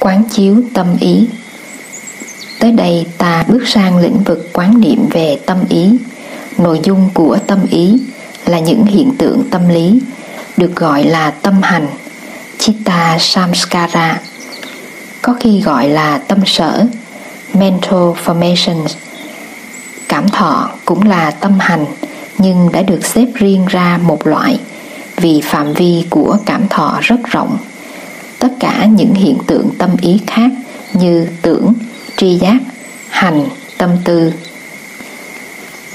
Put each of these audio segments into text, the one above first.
quán chiếu tâm ý. Tới đây ta bước sang lĩnh vực quán niệm về tâm ý. Nội dung của tâm ý là những hiện tượng tâm lý, được gọi là tâm hành, chitta samskara, có khi gọi là tâm sở, mental formations. Cảm thọ cũng là tâm hành, nhưng đã được xếp riêng ra một loại vì phạm vi của cảm thọ rất rộng tất cả những hiện tượng tâm ý khác như tưởng, tri giác, hành, tâm tư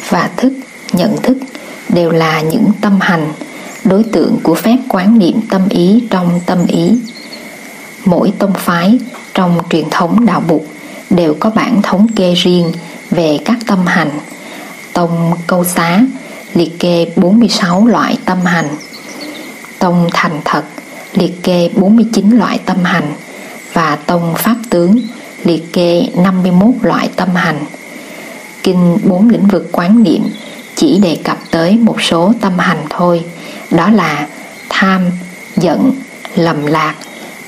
và thức, nhận thức đều là những tâm hành, đối tượng của phép quán niệm tâm ý trong tâm ý. Mỗi tông phái trong truyền thống đạo Bụt đều có bản thống kê riêng về các tâm hành. Tông câu xá liệt kê 46 loại tâm hành. Tông thành thật liệt kê 49 loại tâm hành và tông pháp tướng liệt kê 51 loại tâm hành. Kinh bốn lĩnh vực quán niệm chỉ đề cập tới một số tâm hành thôi, đó là tham, giận, lầm lạc,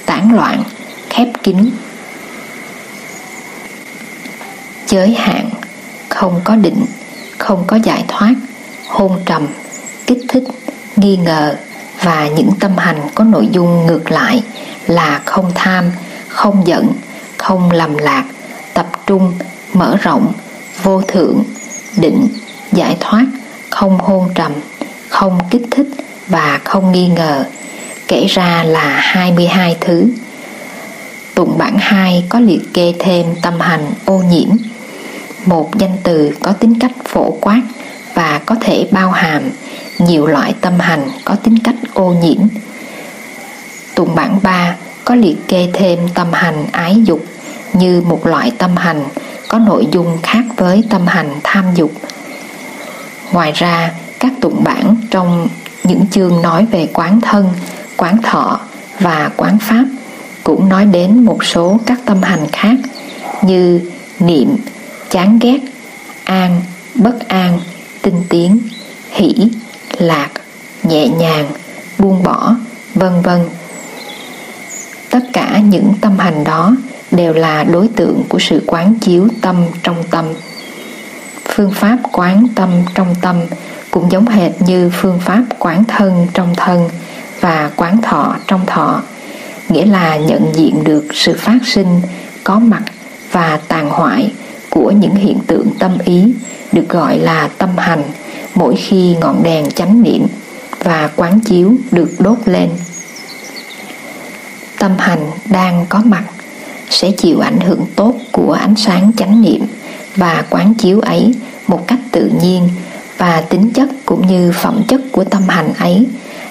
tán loạn, khép kín. Giới hạn, không có định, không có giải thoát, hôn trầm, kích thích, nghi ngờ và những tâm hành có nội dung ngược lại là không tham, không giận, không lầm lạc, tập trung, mở rộng, vô thượng, định, giải thoát, không hôn trầm, không kích thích và không nghi ngờ. Kể ra là 22 thứ. Tụng bản 2 có liệt kê thêm tâm hành ô nhiễm. Một danh từ có tính cách phổ quát và có thể bao hàm nhiều loại tâm hành có tính cách ô nhiễm. Tùng bản 3 có liệt kê thêm tâm hành ái dục như một loại tâm hành có nội dung khác với tâm hành tham dục. Ngoài ra, các tụng bản trong những chương nói về quán thân, quán thọ và quán pháp cũng nói đến một số các tâm hành khác như niệm, chán ghét, an, bất an, tinh tiến, hỷ lạc, nhẹ nhàng, buông bỏ, vân vân. Tất cả những tâm hành đó đều là đối tượng của sự quán chiếu tâm trong tâm. Phương pháp quán tâm trong tâm cũng giống hệt như phương pháp quán thân trong thân và quán thọ trong thọ, nghĩa là nhận diện được sự phát sinh, có mặt và tàn hoại của những hiện tượng tâm ý, được gọi là tâm hành mỗi khi ngọn đèn chánh niệm và quán chiếu được đốt lên. Tâm hành đang có mặt sẽ chịu ảnh hưởng tốt của ánh sáng chánh niệm và quán chiếu ấy một cách tự nhiên và tính chất cũng như phẩm chất của tâm hành ấy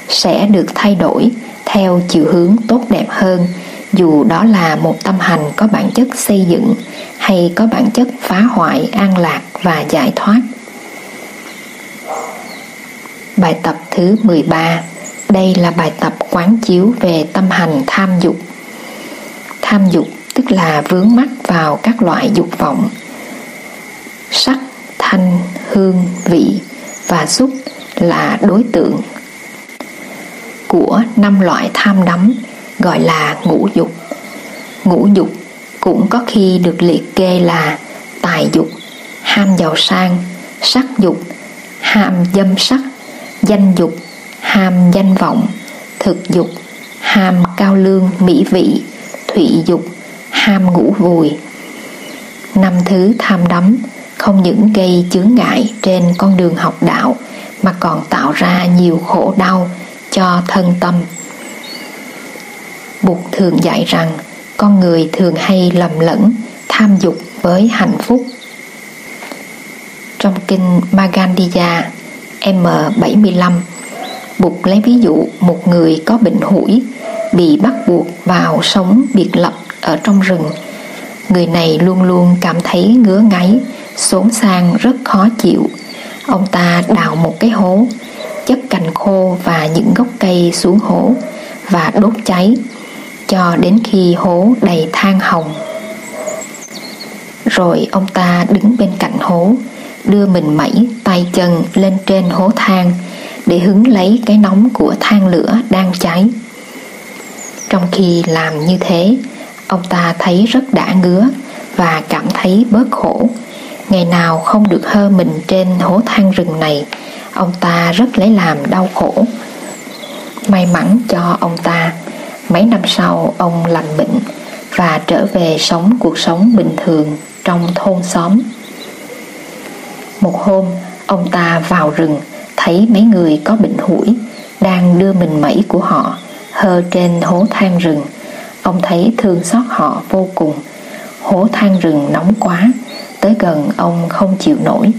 sẽ được thay đổi theo chiều hướng tốt đẹp hơn, dù đó là một tâm hành có bản chất xây dựng hay có bản chất phá hoại, an lạc và giải thoát. Bài tập thứ 13 Đây là bài tập quán chiếu về tâm hành tham dục. Tham dục tức là vướng mắc vào các loại dục vọng. Sắc, thanh, hương, vị và xúc là đối tượng của năm loại tham đắm gọi là ngũ dục. Ngũ dục cũng có khi được liệt kê là tài dục ham giàu sang sắc dục ham dâm sắc danh dục, ham danh vọng. Thực dục, ham cao lương, mỹ vị. Thụy dục, ham ngủ vùi. Năm thứ, tham đắm. Không những gây chướng ngại trên con đường học đạo, mà còn tạo ra nhiều khổ đau cho thân tâm. Bụt thường dạy rằng, con người thường hay lầm lẫn, tham dục với hạnh phúc. Trong kinh magandhya M75 Bụt lấy ví dụ một người có bệnh hủi bị bắt buộc vào sống biệt lập ở trong rừng. Người này luôn luôn cảm thấy ngứa ngáy, xốn sang rất khó chịu. Ông ta đào một cái hố, chất cành khô và những gốc cây xuống hố và đốt cháy cho đến khi hố đầy than hồng. Rồi ông ta đứng bên cạnh hố, đưa mình mẩy tay chân lên trên hố than để hứng lấy cái nóng của than lửa đang cháy. Trong khi làm như thế, Ông ta thấy rất đã ngứa và cảm thấy bớt khổ. Ngày nào không được hơ mình trên hố than rừng này, ông ta rất lấy làm đau khổ. May mắn cho ông ta, mấy năm sau ông lành bệnh và trở về sống cuộc sống bình thường trong thôn xóm. Một hôm, ông ta vào rừng thấy mấy người có bệnh hủi đang đưa mình mẩy của họ hơ trên hố than rừng. Ông thấy thương xót họ vô cùng. Hố than rừng nóng quá, tới gần ông không chịu nổi.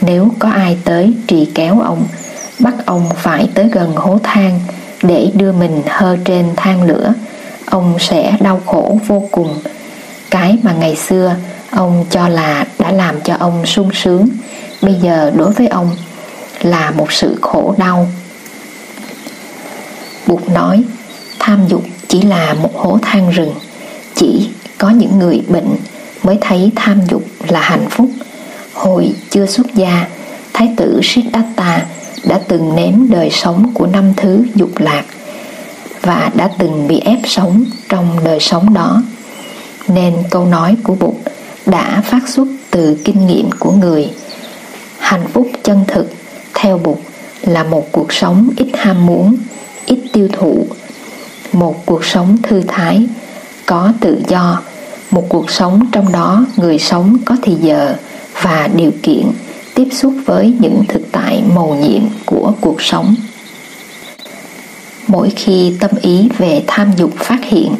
Nếu có ai tới trì kéo ông, bắt ông phải tới gần hố than để đưa mình hơ trên than lửa, ông sẽ đau khổ vô cùng. Cái mà ngày xưa ông cho là đã làm cho ông sung sướng, bây giờ đối với ông là một sự khổ đau. Bụt nói, tham dục chỉ là một hố than rừng, chỉ có những người bệnh mới thấy tham dục là hạnh phúc. Hồi chưa xuất gia, Thái tử Siddhartha đã từng nếm đời sống của năm thứ dục lạc và đã từng bị ép sống trong đời sống đó. Nên câu nói của Bụt đã phát xuất từ kinh nghiệm của người. Hạnh phúc chân thực theo Bụt là một cuộc sống ít ham muốn, ít tiêu thụ, một cuộc sống thư thái, có tự do, một cuộc sống trong đó người sống có thì giờ và điều kiện tiếp xúc với những thực tại màu nhiệm của cuộc sống. Mỗi khi tâm ý về tham dục phát hiện,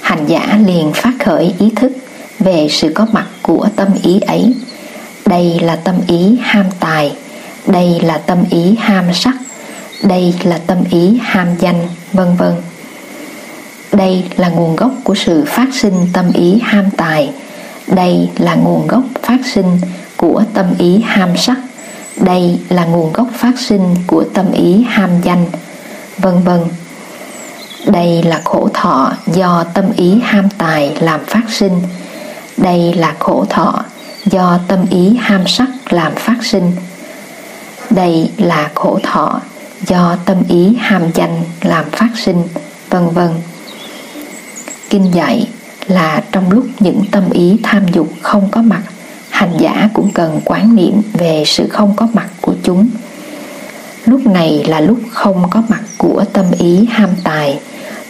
hành giả liền phát khởi ý thức về sự có mặt của tâm ý ấy. Đây là tâm ý ham tài, đây là tâm ý ham sắc, đây là tâm ý ham danh, vân vân. Đây là nguồn gốc của sự phát sinh tâm ý ham tài, đây là nguồn gốc phát sinh của tâm ý ham sắc, đây là nguồn gốc phát sinh của tâm ý ham danh, vân vân. Đây là khổ thọ do tâm ý ham tài làm phát sinh. Đây là khổ thọ do tâm ý ham sắc làm phát sinh. Đây là khổ thọ do tâm ý ham danh làm phát sinh, vân vân. Kinh dạy là trong lúc những tâm ý tham dục không có mặt, hành giả cũng cần quán niệm về sự không có mặt của chúng. Lúc này là lúc không có mặt của tâm ý ham tài,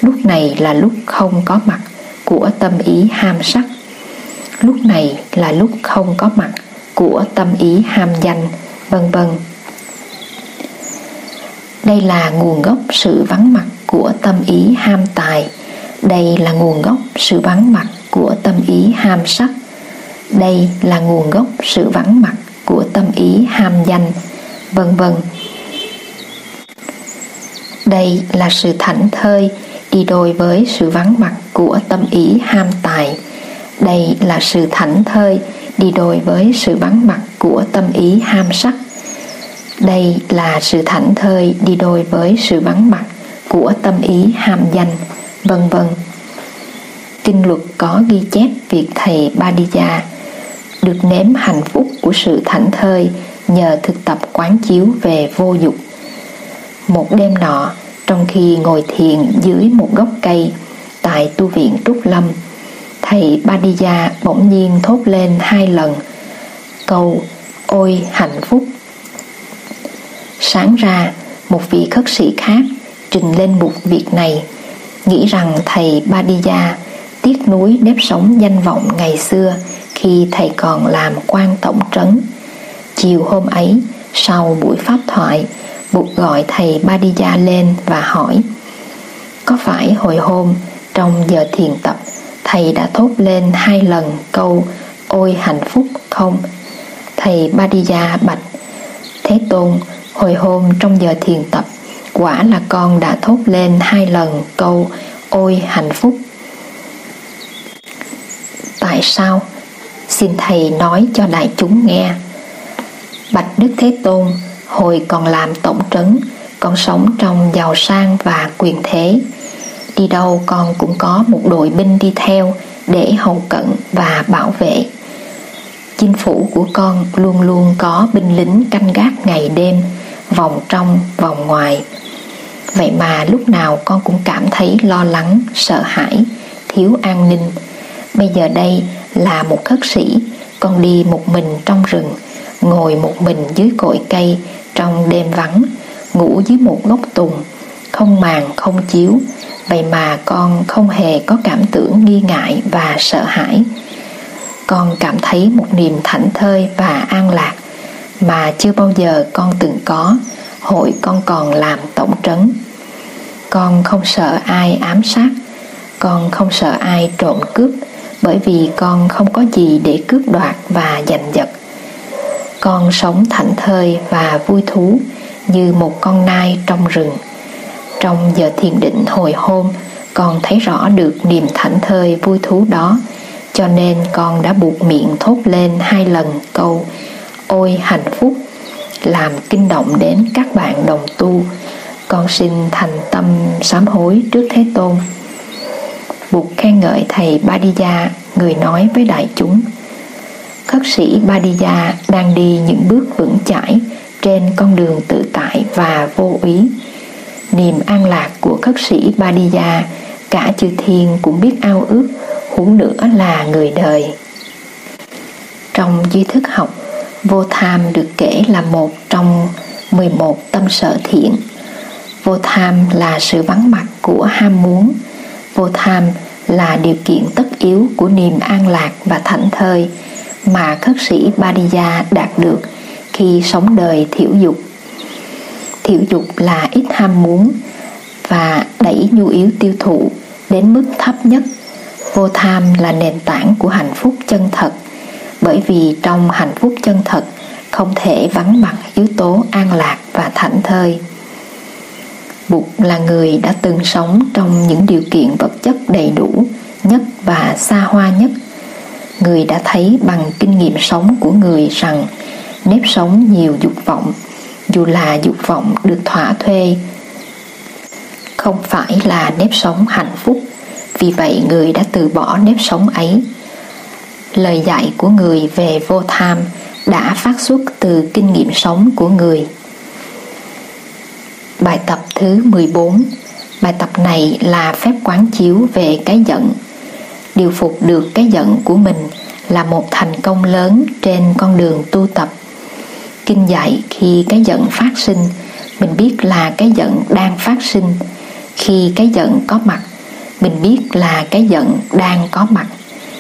lúc này là lúc không có mặt của tâm ý ham sắc, lúc này là lúc không có mặt của tâm ý ham danh, vân vân. Đây là nguồn gốc sự vắng mặt của tâm ý ham tài. Đây là nguồn gốc sự vắng mặt của tâm ý ham sắc. Đây là nguồn gốc sự vắng mặt của tâm ý ham danh, vân vân. Đây là sự thảnh thơi đi đôi với sự vắng mặt của tâm ý ham tài. Đây là sự thảnh thơi đi đôi với sự vắng mặt của tâm ý ham sắc. Đây là sự thảnh thơi đi đôi với sự vắng mặt của tâm ý ham danh, vân vân. Kinh luật có ghi chép việc thầy Badija được nếm hạnh phúc của sự thảnh thơi nhờ thực tập quán chiếu về vô dục. Một đêm nọ, trong khi ngồi thiền dưới một gốc cây tại tu viện Trúc Lâm, thầy Badija bỗng nhiên thốt lên hai lần câu ôi hạnh phúc Sáng ra, một vị khất sĩ khác trình lên một việc này, nghĩ rằng thầy Badija tiếc nuối nếp sống danh vọng ngày xưa khi thầy còn làm quan tổng trấn. Chiều hôm ấy, sau buổi pháp thoại, buộc gọi thầy Badija lên và hỏi Có phải hồi hôm trong giờ thiền tập thầy đã thốt lên hai lần câu ôi hạnh phúc không? Thầy Badiya bạch Thế Tôn Hồi hôm trong giờ thiền tập, quả là con đã thốt lên hai lần câu ôi hạnh phúc. Tại sao? Xin Thầy nói cho đại chúng nghe. Bạch Đức Thế Tôn, hồi còn làm tổng trấn, con sống trong giàu sang và quyền thế. Đi đâu con cũng có một đội binh đi theo để hầu cận và bảo vệ. Chinh phủ của con luôn luôn có binh lính canh gác ngày đêm, vòng trong vòng ngoài. Vậy mà lúc nào con cũng cảm thấy lo lắng sợ hãi thiếu an ninh. Bây giờ đây là một khất sĩ Con đi một mình trong rừng Ngồi một mình dưới cội cây Trong đêm vắng Ngủ dưới một gốc tùng Không màn không chiếu. Vậy mà con không hề có cảm tưởng nghi ngại và sợ hãi Con cảm thấy một niềm thảnh thơi và an lạc Mà chưa bao giờ con từng có Hội con còn làm tổng trấn Con không sợ ai ám sát, Con không sợ ai trộm cướp, bởi vì con không có gì để cướp đoạt và giành giật. Con sống thảnh thơi và vui thú như một con nai trong rừng. Trong giờ thiền định hồi hôm, con thấy rõ được niềm thảnh thơi vui thú đó, cho nên con đã buộc miệng thốt lên hai lần câu Ôi hạnh phúc, làm kinh động đến các bạn đồng tu, con xin thành tâm sám hối trước Thế Tôn buộc khen ngợi thầy Badiya, người nói với đại chúng. Khất sĩ Badiya đang đi những bước vững chãi trên con đường tự tại và vô ý. Niềm an lạc của khất sĩ Badiya cả chư thiên cũng biết ao ước, huống nữa là người đời. Trong duy thức học, vô tham được kể là một trong 11 tâm sở thiện. Vô tham là sự vắng mặt của ham muốn, vô tham là điều kiện tất yếu của niềm an lạc và thảnh thơi mà khất sĩ Badiya đạt được khi sống đời thiểu dục. Thiểu dục là ít ham muốn và đẩy nhu yếu tiêu thụ đến mức thấp nhất. Vô tham là nền tảng của hạnh phúc chân thật bởi vì trong hạnh phúc chân thật không thể vắng mặt yếu tố an lạc và thảnh thơi. Bụt là người đã từng sống trong những điều kiện vật chất đầy đủ nhất và xa hoa nhất. Người đã thấy bằng kinh nghiệm sống của người rằng nếp sống nhiều dục vọng, dù là dục vọng được thỏa thuê, không phải là nếp sống hạnh phúc. Vì vậy người đã từ bỏ nếp sống ấy. Lời dạy của người về vô tham đã phát xuất từ kinh nghiệm sống của người. Bài tập thứ 14 Bài tập này là phép quán chiếu về cái giận Điều phục được cái giận của mình là một thành công lớn trên con đường tu tập Kinh dạy khi cái giận phát sinh. Mình biết là cái giận đang phát sinh. Khi cái giận có mặt, Mình biết là cái giận đang có mặt.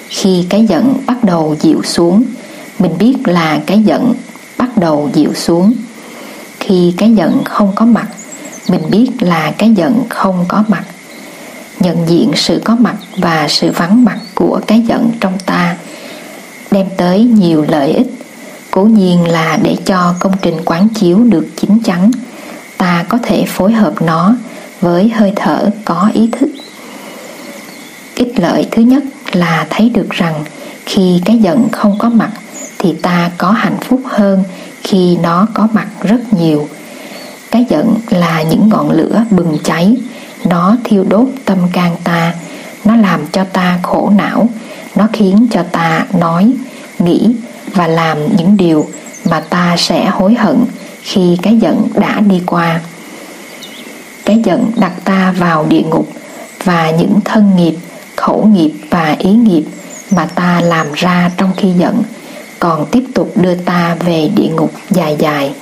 Khi cái giận bắt đầu dịu xuống, Mình biết là cái giận bắt đầu dịu xuống. Khi cái giận không có mặt, mình biết là cái giận không có mặt. Nhận diện sự có mặt và sự vắng mặt của cái giận trong ta, đem tới nhiều lợi ích cố nhiên là để cho công trình quán chiếu được chín chắn, ta có thể phối hợp nó với hơi thở có ý thức. Ích lợi thứ nhất là thấy được rằng khi cái giận không có mặt thì ta có hạnh phúc hơn khi nó có mặt rất nhiều. Cái giận là những ngọn lửa bừng cháy, nó thiêu đốt tâm can ta, nó làm cho ta khổ não, nó khiến cho ta nói, nghĩ và làm những điều mà ta sẽ hối hận khi cái giận đã đi qua. Cái giận đặt ta vào địa ngục và những thân nghiệp, khẩu nghiệp và ý nghiệp mà ta làm ra trong khi giận còn tiếp tục đưa ta về địa ngục dài dài.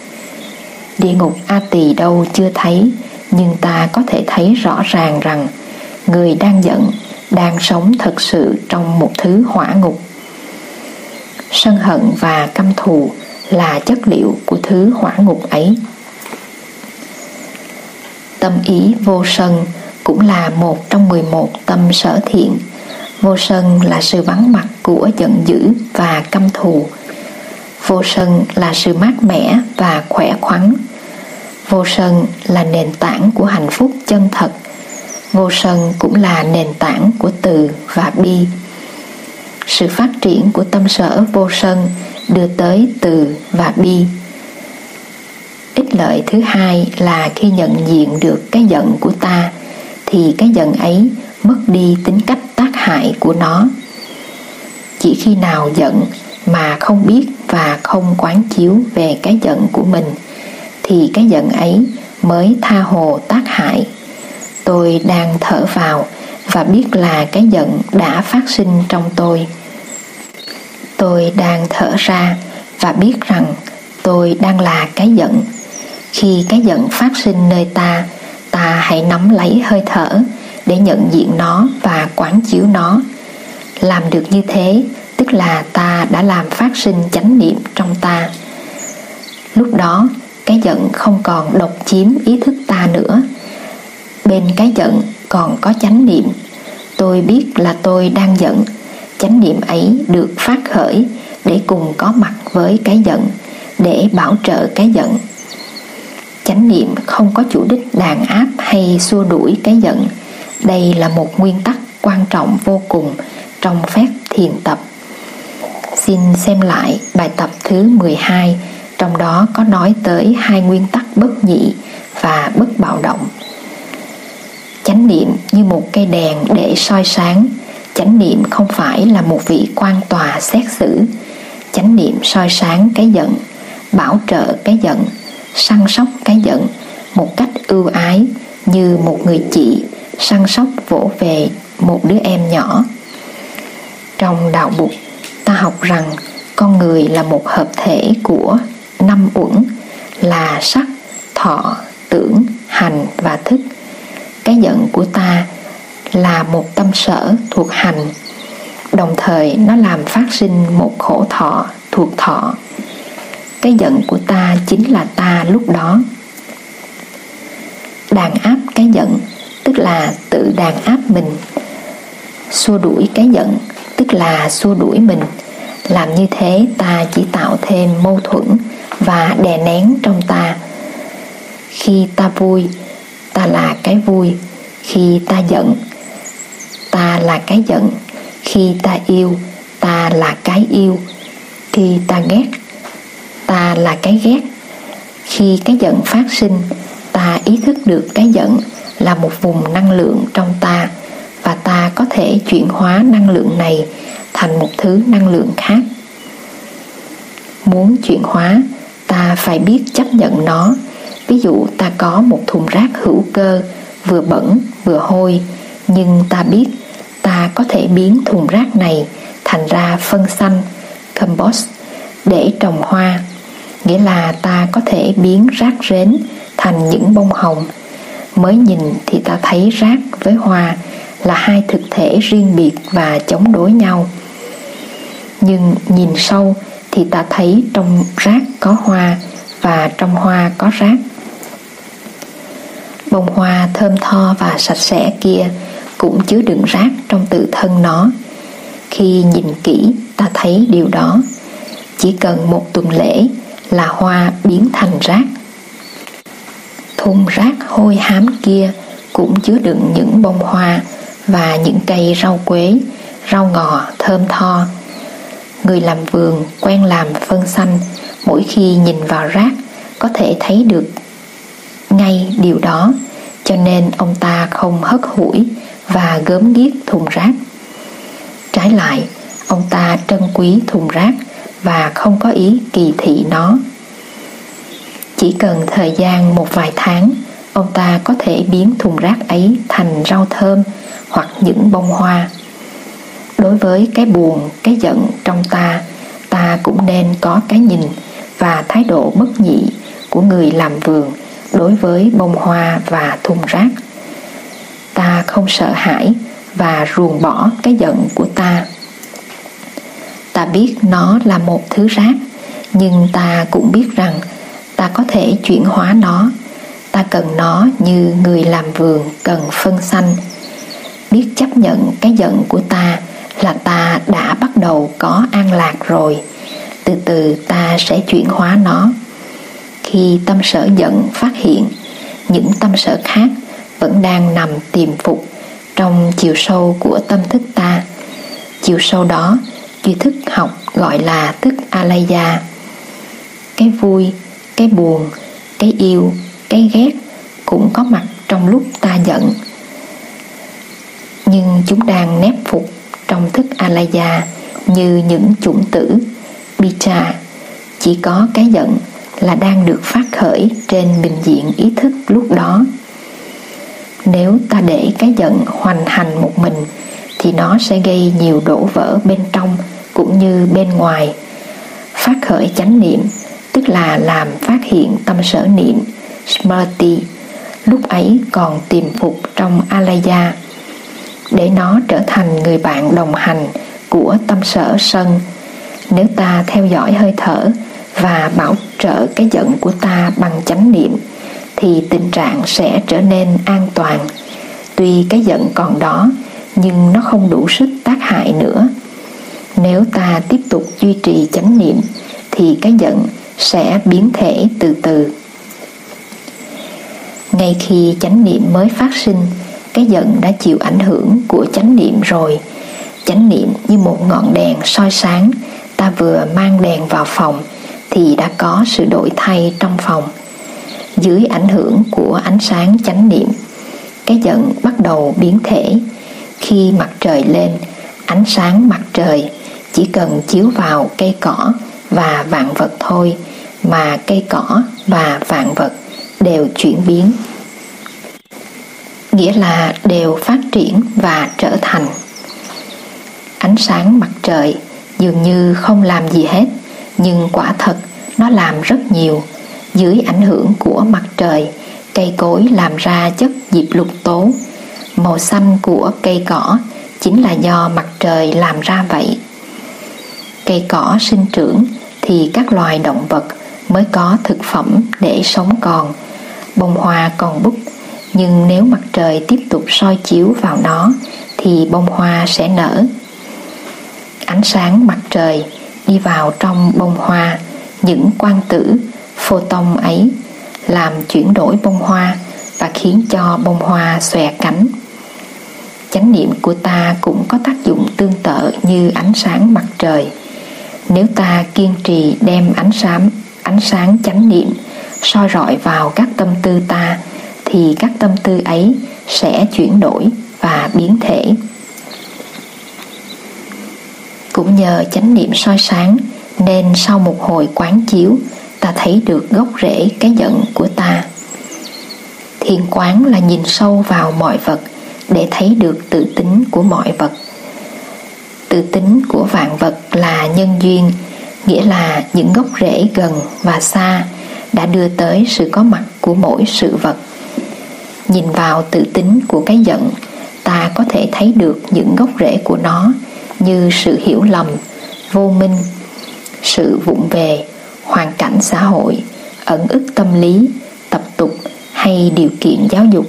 Địa ngục A Tỳ đâu chưa thấy, Nhưng ta có thể thấy rõ ràng rằng Người đang giận Đang sống thật sự trong một thứ hỏa ngục. Sân hận và căm thù Là chất liệu của thứ hỏa ngục ấy. Tâm ý vô sân cũng là một trong 11 tâm sở thiện. Vô sân là sự vắng mặt của giận dữ và căm thù. Vô sân là sự mát mẻ và khỏe khoắn. Vô sân là nền tảng của hạnh phúc chân thật. Vô sân cũng là nền tảng của từ và bi sự phát triển của tâm sở vô sân đưa tới từ và bi. Ích lợi thứ hai là khi nhận diện được cái giận của ta, thì cái giận ấy mất đi tính cách tác hại của nó. Chỉ khi nào giận mà không biết và không quán chiếu về cái giận của mình, thì cái giận ấy mới tha hồ tác hại. Tôi đang thở vào và biết là cái giận đã phát sinh trong tôi. Tôi đang thở ra và biết rằng tôi đang là cái giận. Khi cái giận phát sinh nơi ta ta hãy nắm lấy hơi thở để nhận diện nó và quán chiếu nó. Làm được như thế, tức là ta đã làm phát sinh chánh niệm trong ta. Lúc đó, cái giận không còn độc chiếm ý thức ta nữa. Bên cái giận còn có chánh niệm tôi biết là tôi đang giận. Chánh niệm ấy được phát khởi để cùng có mặt với cái giận, để bảo trợ cái giận. Chánh niệm không có chủ đích đàn áp hay xua đuổi cái giận. Đây là một nguyên tắc quan trọng vô cùng trong phép thiền tập. Xin xem lại bài tập thứ 12 trong đó có nói tới hai nguyên tắc bất nhị và bất bạo động chánh niệm như một cây đèn để soi sáng. Chánh niệm không phải là một vị quan tòa xét xử. Chánh niệm soi sáng cái giận, bảo trợ cái giận, săn sóc cái giận một cách ưu ái như một người chị săn sóc vỗ về một đứa em nhỏ. Trong đạo bục ta học rằng con người là một hợp thể của năm uẩn là sắc, thọ, tưởng, hành và thức cái giận của ta là một tâm sở thuộc hành. Đồng thời, nó làm phát sinh một khổ thọ thuộc thọ. Cái giận của ta chính là ta lúc đó. Đàn áp cái giận tức là tự đàn áp mình. Xua đuổi cái giận tức là xua đuổi mình. Làm như thế, ta chỉ tạo thêm mâu thuẫn và đè nén trong ta. Khi ta vui ta là cái vui khi ta giận. Ta là cái giận khi ta yêu. Ta là cái yêu khi ta ghét. Ta là cái ghét khi cái giận phát sinh. Ta ý thức được cái giận là một vùng năng lượng trong ta và ta có thể chuyển hóa năng lượng này thành một thứ năng lượng khác. Muốn chuyển hóa, ta phải biết chấp nhận nó ví dụ ta có một thùng rác hữu cơ, vừa bẩn, vừa hôi, nhưng ta biết ta có thể biến thùng rác này thành ra phân xanh, compost, để trồng hoa. Nghĩa là ta có thể biến rác rến thành những bông hồng. Mới nhìn thì ta thấy rác với hoa là hai thực thể riêng biệt và chống đối nhau. Nhưng nhìn sâu thì ta thấy trong rác có hoa và trong hoa có rác bông hoa thơm tho và sạch sẽ kia cũng chứa đựng rác trong tự thân nó. Khi nhìn kỹ, ta thấy điều đó. Chỉ cần một tuần lễ là hoa biến thành rác. Thùng rác hôi hám kia cũng chứa đựng những bông hoa và những cây rau quế, rau ngò thơm tho. Người làm vườn quen làm phân xanh, mỗi khi nhìn vào rác có thể thấy được ngay điều đó, cho nên ông ta không hất hủi và gớm ghiếc thùng rác. Trái lại, ông ta trân quý thùng rác và không có ý kỳ thị nó. Chỉ cần thời gian một vài tháng, ông ta có thể biến thùng rác ấy thành rau thơm hoặc những bông hoa. Đối với cái buồn, cái giận trong ta ta cũng nên có cái nhìn và thái độ bất nhị của người làm vườn đối với bông hoa và thùng rác. Ta không sợ hãi và ruồng bỏ cái giận của ta. Ta biết nó là một thứ rác, nhưng ta cũng biết rằng ta có thể chuyển hóa nó. Ta cần nó như người làm vườn cần phân xanh. Biết chấp nhận cái giận của ta là ta đã bắt đầu có an lạc rồi. Từ từ ta sẽ chuyển hóa nó khi tâm sở giận phát hiện, những tâm sở khác vẫn đang nằm tiềm phục trong chiều sâu của tâm thức ta. Chiều sâu đó, duy thức học gọi là thức alaya. Cái vui, cái buồn, cái yêu, cái ghét cũng có mặt trong lúc ta giận. Nhưng chúng đang nép phục trong thức alaya như những chủng tử bicha chỉ có cái giận là đang được phát khởi trên bình diện ý thức lúc đó. Nếu ta để cái giận hoành hành một mình, thì nó sẽ gây nhiều đổ vỡ bên trong cũng như bên ngoài. Phát khởi chánh niệm, tức là làm phát hiện tâm sở niệm smrti lúc ấy còn tiềm phục trong alaya, để nó trở thành người bạn đồng hành của tâm sở sân. Nếu ta theo dõi hơi thở và bảo trợ cái giận của ta bằng chánh niệm, thì tình trạng sẽ trở nên an toàn. Tuy cái giận còn đó, nhưng nó không đủ sức tác hại nữa. Nếu ta tiếp tục duy trì chánh niệm, thì cái giận sẽ biến thể từ từ. Ngay khi chánh niệm mới phát sinh, cái giận đã chịu ảnh hưởng của chánh niệm rồi. Chánh niệm như một ngọn đèn soi sáng, ta vừa mang đèn vào phòng thì đã có sự đổi thay trong phòng. Dưới ảnh hưởng của ánh sáng chánh niệm, cái giận bắt đầu biến thể. Khi mặt trời lên, ánh sáng mặt trời chỉ cần chiếu vào cây cỏ và vạn vật thôi, mà cây cỏ và vạn vật đều chuyển biến. Nghĩa là đều phát triển và trở thành. Ánh sáng mặt trời dường như không làm gì hết nhưng quả thật, nó làm rất nhiều. Dưới ảnh hưởng của mặt trời, cây cối làm ra chất diệp lục tố. Màu xanh của cây cỏ chính là do mặt trời làm ra vậy. Cây cỏ sinh trưởng thì các loài động vật mới có thực phẩm để sống còn. Bông hoa còn bút nhưng nếu mặt trời tiếp tục soi chiếu vào nó thì bông hoa sẽ nở. Ánh sáng mặt trời đi vào trong bông hoa. Những quang tử, photon ấy, làm chuyển đổi bông hoa và khiến cho bông hoa xòe cánh. Chánh niệm của ta cũng có tác dụng tương tự như ánh sáng mặt trời. Nếu ta kiên trì đem ánh sáng ánh sáng chánh niệm soi rọi vào các tâm tư ta, thì các tâm tư ấy sẽ chuyển đổi và biến thể cũng nhờ chánh niệm soi sáng, nên sau một hồi quán chiếu, ta thấy được gốc rễ cái giận của ta. Thiền quán là nhìn sâu vào mọi vật để thấy được tự tính của mọi vật. Tự tính của vạn vật là nhân duyên, nghĩa là những gốc rễ gần và xa đã đưa tới sự có mặt của mỗi sự vật. Nhìn vào tự tính của cái giận, ta có thể thấy được những gốc rễ của nó như sự hiểu lầm, vô minh, sự vụng về, hoàn cảnh xã hội, ẩn ức tâm lý, tập tục hay điều kiện giáo dục.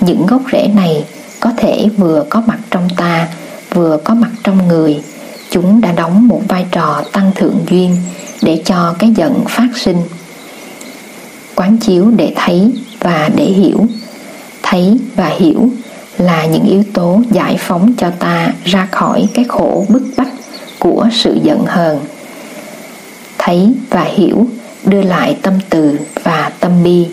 Những gốc rễ này có thể vừa có mặt trong ta, vừa có mặt trong người. Chúng đã đóng một vai trò tăng thượng duyên để cho cái giận phát sinh. Quán chiếu để thấy và để hiểu. Thấy và hiểu là những yếu tố giải phóng cho ta ra khỏi cái khổ bức bách của sự giận hờn. Thấy và hiểu, đưa lại tâm từ và tâm bi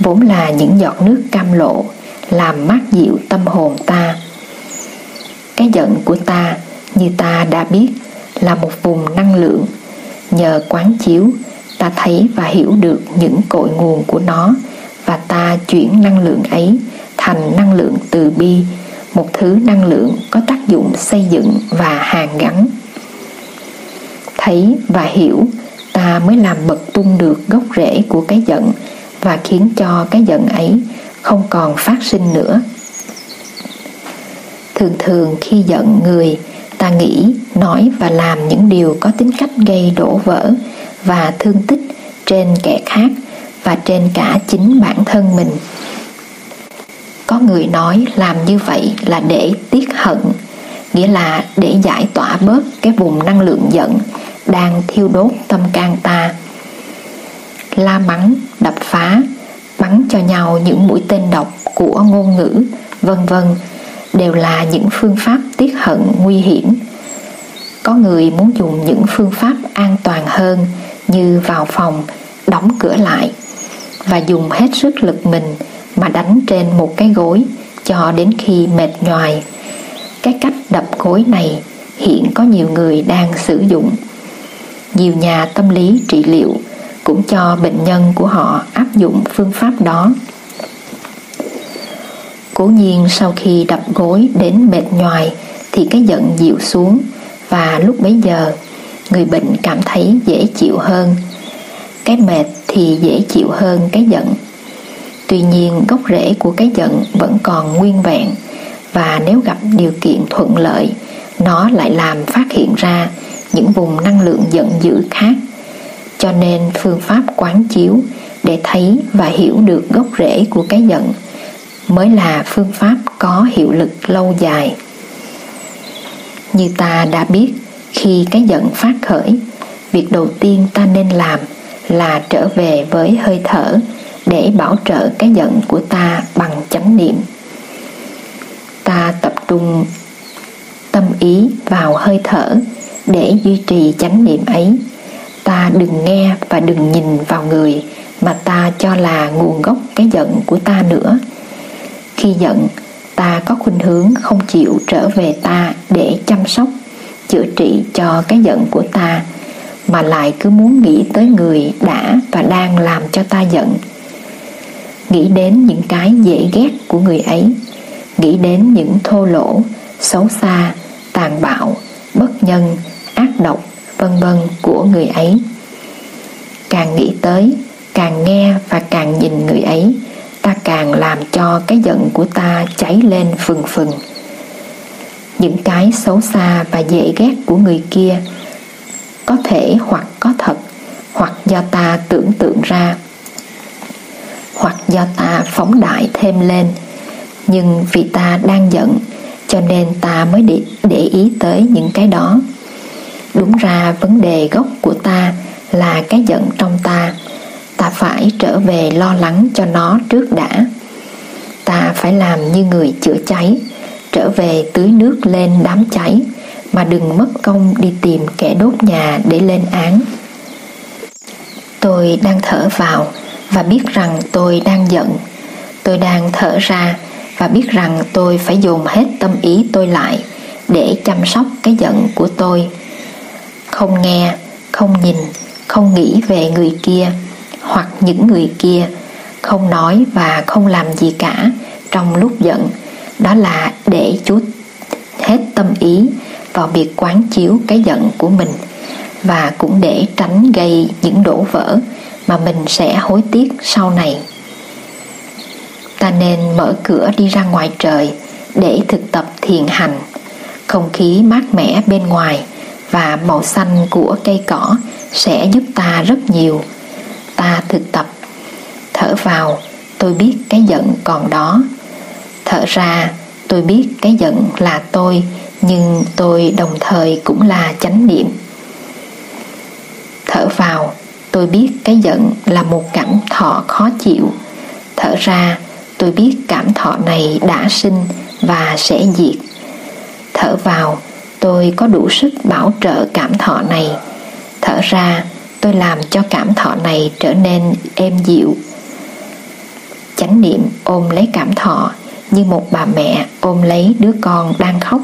vốn là những giọt nước cam lộ, làm mát dịu tâm hồn ta. Cái giận của ta, như ta đã biết, là một vùng năng lượng. Nhờ quán chiếu, ta thấy và hiểu được những cội nguồn của nó và ta chuyển năng lượng ấy thành năng lượng từ bi, một thứ năng lượng có tác dụng xây dựng và hàn gắn. Thấy và hiểu, ta mới làm bật tung được gốc rễ của cái giận và khiến cho cái giận ấy không còn phát sinh nữa. Thường thường khi giận người, ta nghĩ, nói và làm những điều có tính cách gây đổ vỡ và thương tích trên kẻ khác và trên cả chính bản thân mình có người nói làm như vậy là để tiết hận, nghĩa là để giải tỏa bớt cái vùng năng lượng giận đang thiêu đốt tâm can ta. La mắng, đập phá bắn cho nhau những mũi tên độc của ngôn ngữ, vân vân, đều là những phương pháp tiết hận nguy hiểm. Có người muốn dùng những phương pháp an toàn hơn như vào phòng, đóng cửa lại và dùng hết sức lực mình mà đánh trên một cái gối cho đến khi mệt nhoài cái cách đập gối này hiện có nhiều người đang sử dụng nhiều nhà tâm lý trị liệu cũng cho bệnh nhân của họ áp dụng phương pháp đó Cố nhiên sau khi đập gối đến mệt nhoài thì cái giận dịu xuống và lúc bấy giờ, người bệnh cảm thấy dễ chịu hơn. Cái mệt thì dễ chịu hơn cái giận. Tuy nhiên, gốc rễ của cái giận vẫn còn nguyên vẹn. Và nếu gặp điều kiện thuận lợi, nó lại làm phát hiện ra những vùng năng lượng giận dữ khác. Cho nên phương pháp quán chiếu để thấy và hiểu được gốc rễ của cái giận mới là phương pháp có hiệu lực lâu dài. Như ta đã biết, khi cái giận phát khởi, việc đầu tiên ta nên làm là trở về với hơi thở để bảo trợ cái giận của ta bằng chánh niệm. Ta tập trung tâm ý vào hơi thở để duy trì chánh niệm ấy. Ta đừng nghe và đừng nhìn vào người mà ta cho là nguồn gốc cái giận của ta nữa. Khi giận, ta có khuynh hướng không chịu trở về ta để chăm sóc, chữa trị cho cái giận của ta, mà lại cứ muốn nghĩ tới người đã và đang làm cho ta giận nghĩ đến những cái dễ ghét của người ấy. Nghĩ đến những thô lỗ, xấu xa, tàn bạo, bất nhân, ác độc, vân vân của người ấy. Càng nghĩ tới, càng nghe và càng nhìn người ấy, ta càng làm cho cái giận của ta cháy lên phừng phừng. Những cái xấu xa và dễ ghét của người kia, có thể hoặc có thật, hoặc do ta tưởng tượng ra hoặc do ta phóng đại thêm lên. Nhưng vì ta đang giận cho nên ta mới để, để ý tới những cái đó. Đúng ra vấn đề gốc của ta là cái giận trong ta. Ta phải trở về lo lắng cho nó trước đã. Ta phải làm như người chữa cháy trở về tưới nước lên đám cháy mà đừng mất công đi tìm kẻ đốt nhà để lên án. Tôi đang thở vào và biết rằng tôi đang giận. Tôi đang thở ra và biết rằng tôi phải dồn hết tâm ý tôi lại để chăm sóc cái giận của tôi. Không nghe, không nhìn, không nghĩ về người kia hoặc những người kia, không nói và không làm gì cả trong lúc giận. Đó là để chú hết tâm ý vào việc quán chiếu cái giận của mình và cũng để tránh gây những đổ vỡ mà mình sẽ hối tiếc sau này. Ta nên mở cửa đi ra ngoài trời để thực tập thiền hành. Không khí mát mẻ bên ngoài và màu xanh của cây cỏ sẽ giúp ta rất nhiều. Ta thực tập. Thở vào, tôi biết cái giận còn đó. Thở ra, tôi biết cái giận là tôi, nhưng tôi đồng thời cũng là chánh niệm. Thở vào tôi biết cái giận là một cảm thọ khó chịu. Thở ra, tôi biết cảm thọ này đã sinh và sẽ diệt. Thở vào, tôi có đủ sức bảo trợ cảm thọ này. Thở ra, tôi làm cho cảm thọ này trở nên êm dịu. Chánh niệm ôm lấy cảm thọ như một bà mẹ ôm lấy đứa con đang khóc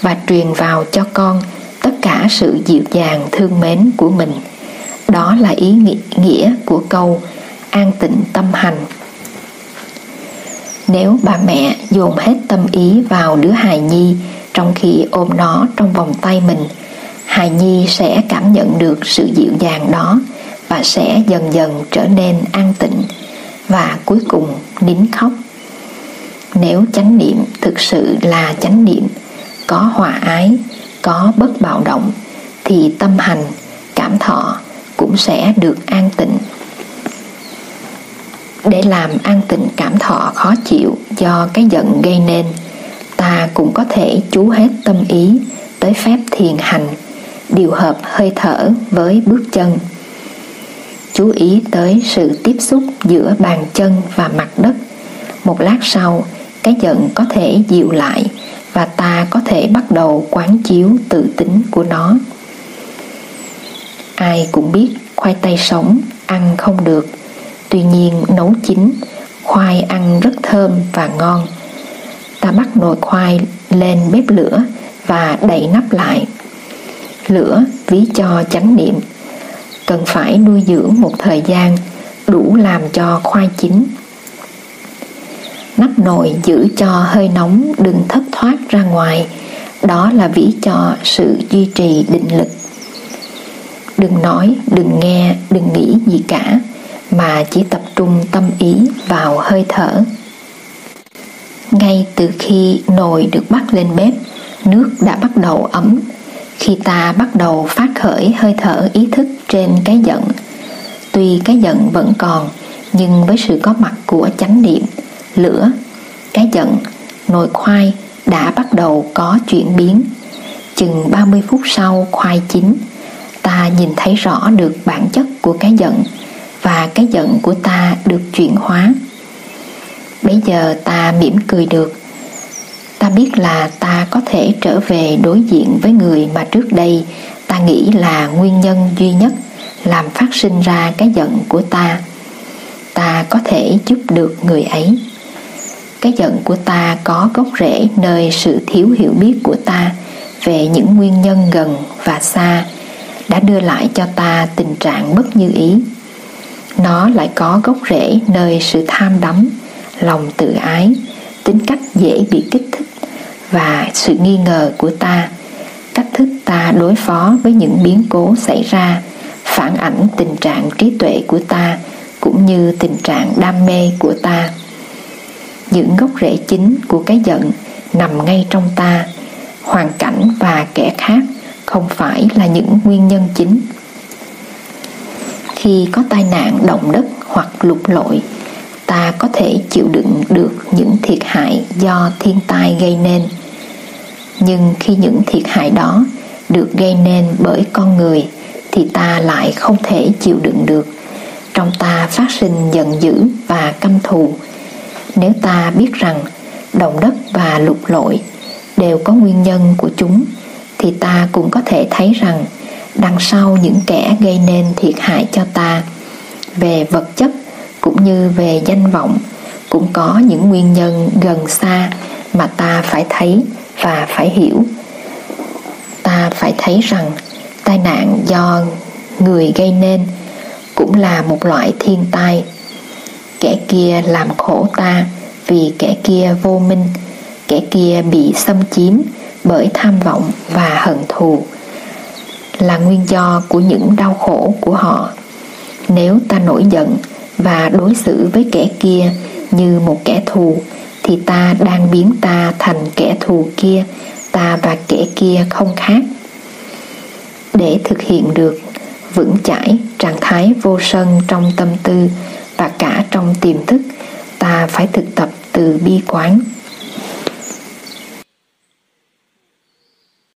và truyền vào cho con tất cả sự dịu dàng, thương mến của mình đó là ý nghĩa của câu an tịnh tâm hành. Nếu bà mẹ dồn hết tâm ý vào đứa hài nhi trong khi ôm nó trong vòng tay mình, hài nhi sẽ cảm nhận được sự dịu dàng đó và sẽ dần dần trở nên an tịnh và cuối cùng nín khóc. Nếu chánh niệm thực sự là chánh niệm, có hòa ái, có bất bạo động, thì tâm hành, cảm thọ cũng sẽ được an tịnh. Để làm an tịnh cảm thọ khó chịu do cái giận gây nên, ta cũng có thể chú hết tâm ý tới phép thiền hành, điều hợp hơi thở với bước chân. Chú ý tới sự tiếp xúc giữa bàn chân và mặt đất. Một lát sau, cái giận có thể dịu lại và ta có thể bắt đầu quán chiếu tự tính của nó ai cũng biết khoai tây sống, ăn không được. Tuy nhiên, nấu chín, khoai ăn rất thơm và ngon. Ta bắt nồi khoai lên bếp lửa và đậy nắp lại. Lửa ví cho chánh niệm. Cần phải nuôi dưỡng một thời gian đủ làm cho khoai chín. Nắp nồi giữ cho hơi nóng đừng thất thoát ra ngoài. Đó là ví cho sự duy trì định lực đừng nói, đừng nghe, đừng nghĩ gì cả, mà chỉ tập trung tâm ý vào hơi thở. Ngay từ khi nồi được bắt lên bếp, nước đã bắt đầu ấm. Khi ta bắt đầu phát khởi hơi thở ý thức trên cái giận, tuy cái giận vẫn còn, nhưng với sự có mặt của chánh niệm, lửa, cái giận, nồi khoai đã bắt đầu có chuyển biến. Chừng 30 phút sau khoai chín ta nhìn thấy rõ được bản chất của cái giận và cái giận của ta được chuyển hóa. Bây giờ ta mỉm cười được. Ta biết là ta có thể trở về đối diện với người mà trước đây ta nghĩ là nguyên nhân duy nhất làm phát sinh ra cái giận của ta. Ta có thể giúp được người ấy. Cái giận của ta có gốc rễ nơi sự thiếu hiểu biết của ta về những nguyên nhân gần và xa đã đưa lại cho ta tình trạng bất như ý. Nó lại có gốc rễ nơi sự tham đắm, lòng tự ái, tính cách dễ bị kích thích và sự nghi ngờ của ta. Cách thức ta đối phó với những biến cố xảy ra phản ảnh tình trạng trí tuệ của ta cũng như tình trạng đam mê của ta. Những gốc rễ chính của cái giận nằm ngay trong ta, hoàn cảnh và kẻ khác không phải là những nguyên nhân chính. Khi có tai nạn động đất hoặc lục lội, ta có thể chịu đựng được những thiệt hại do thiên tai gây nên. Nhưng khi những thiệt hại đó được gây nên bởi con người, thì ta lại không thể chịu đựng được. Trong ta phát sinh giận dữ và căm thù. Nếu ta biết rằng động đất và lục lội đều có nguyên nhân của chúng thì ta cũng có thể thấy rằng đằng sau những kẻ gây nên thiệt hại cho ta, về vật chất cũng như về danh vọng, cũng có những nguyên nhân gần xa mà ta phải thấy và phải hiểu. Ta phải thấy rằng tai nạn do người gây nên cũng là một loại thiên tai. Kẻ kia làm khổ ta vì kẻ kia vô minh, kẻ kia bị xâm chiếm bởi tham vọng và hận thù là nguyên do của những đau khổ của họ. Nếu ta nổi giận và đối xử với kẻ kia như một kẻ thù, thì ta đang biến ta thành kẻ thù kia, ta và kẻ kia không khác. Để thực hiện được vững chãi trạng thái vô sân trong tâm tư và cả trong tiềm thức, ta phải thực tập từ bi quán.